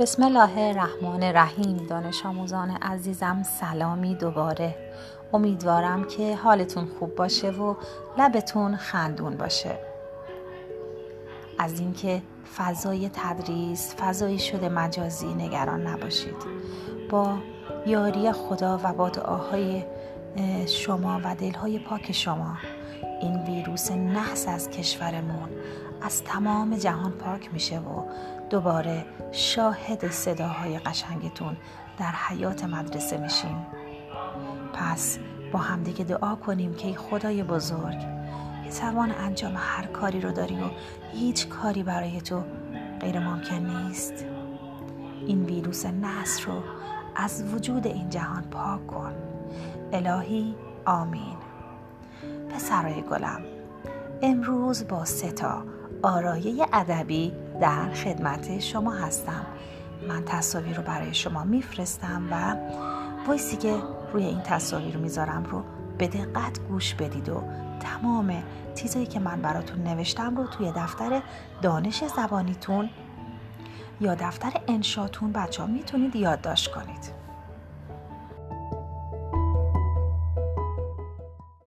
بسم الله الرحمن الرحیم. دانش آموزان عزیزم سلامی دوباره. امیدوارم که حالتون خوب باشه و لبتون خندون باشه. از اینکه فضای تدریس فضایی شده مجازی نگران نباشید. با یاری خدا و با دعاهای شما و دلهای پاک شما این ویروس نحس از کشورمون از تمام جهان پاک میشه و دوباره شاهد صداهای قشنگتون در حیات مدرسه میشیم. پس با همدیگه دعا کنیم که ای خدای بزرگ که توان انجام هر کاری رو داری و هیچ کاری برای تو غیر ممکن نیست. این ویروس نصر رو از وجود این جهان پاک کن. الهی آمین. پسرای گلم امروز با ستا آرایه ادبی در خدمت شما هستم. من تصاویر رو برای شما میفرستم و وایسی که روی این تصاویر می‌ذارم رو به دقت گوش بدید و تمام چیزایی که من براتون نوشتم رو توی دفتر دانش زبانیتون یا دفتر انشاتون بچه ها می‌تونید یادداشت کنید.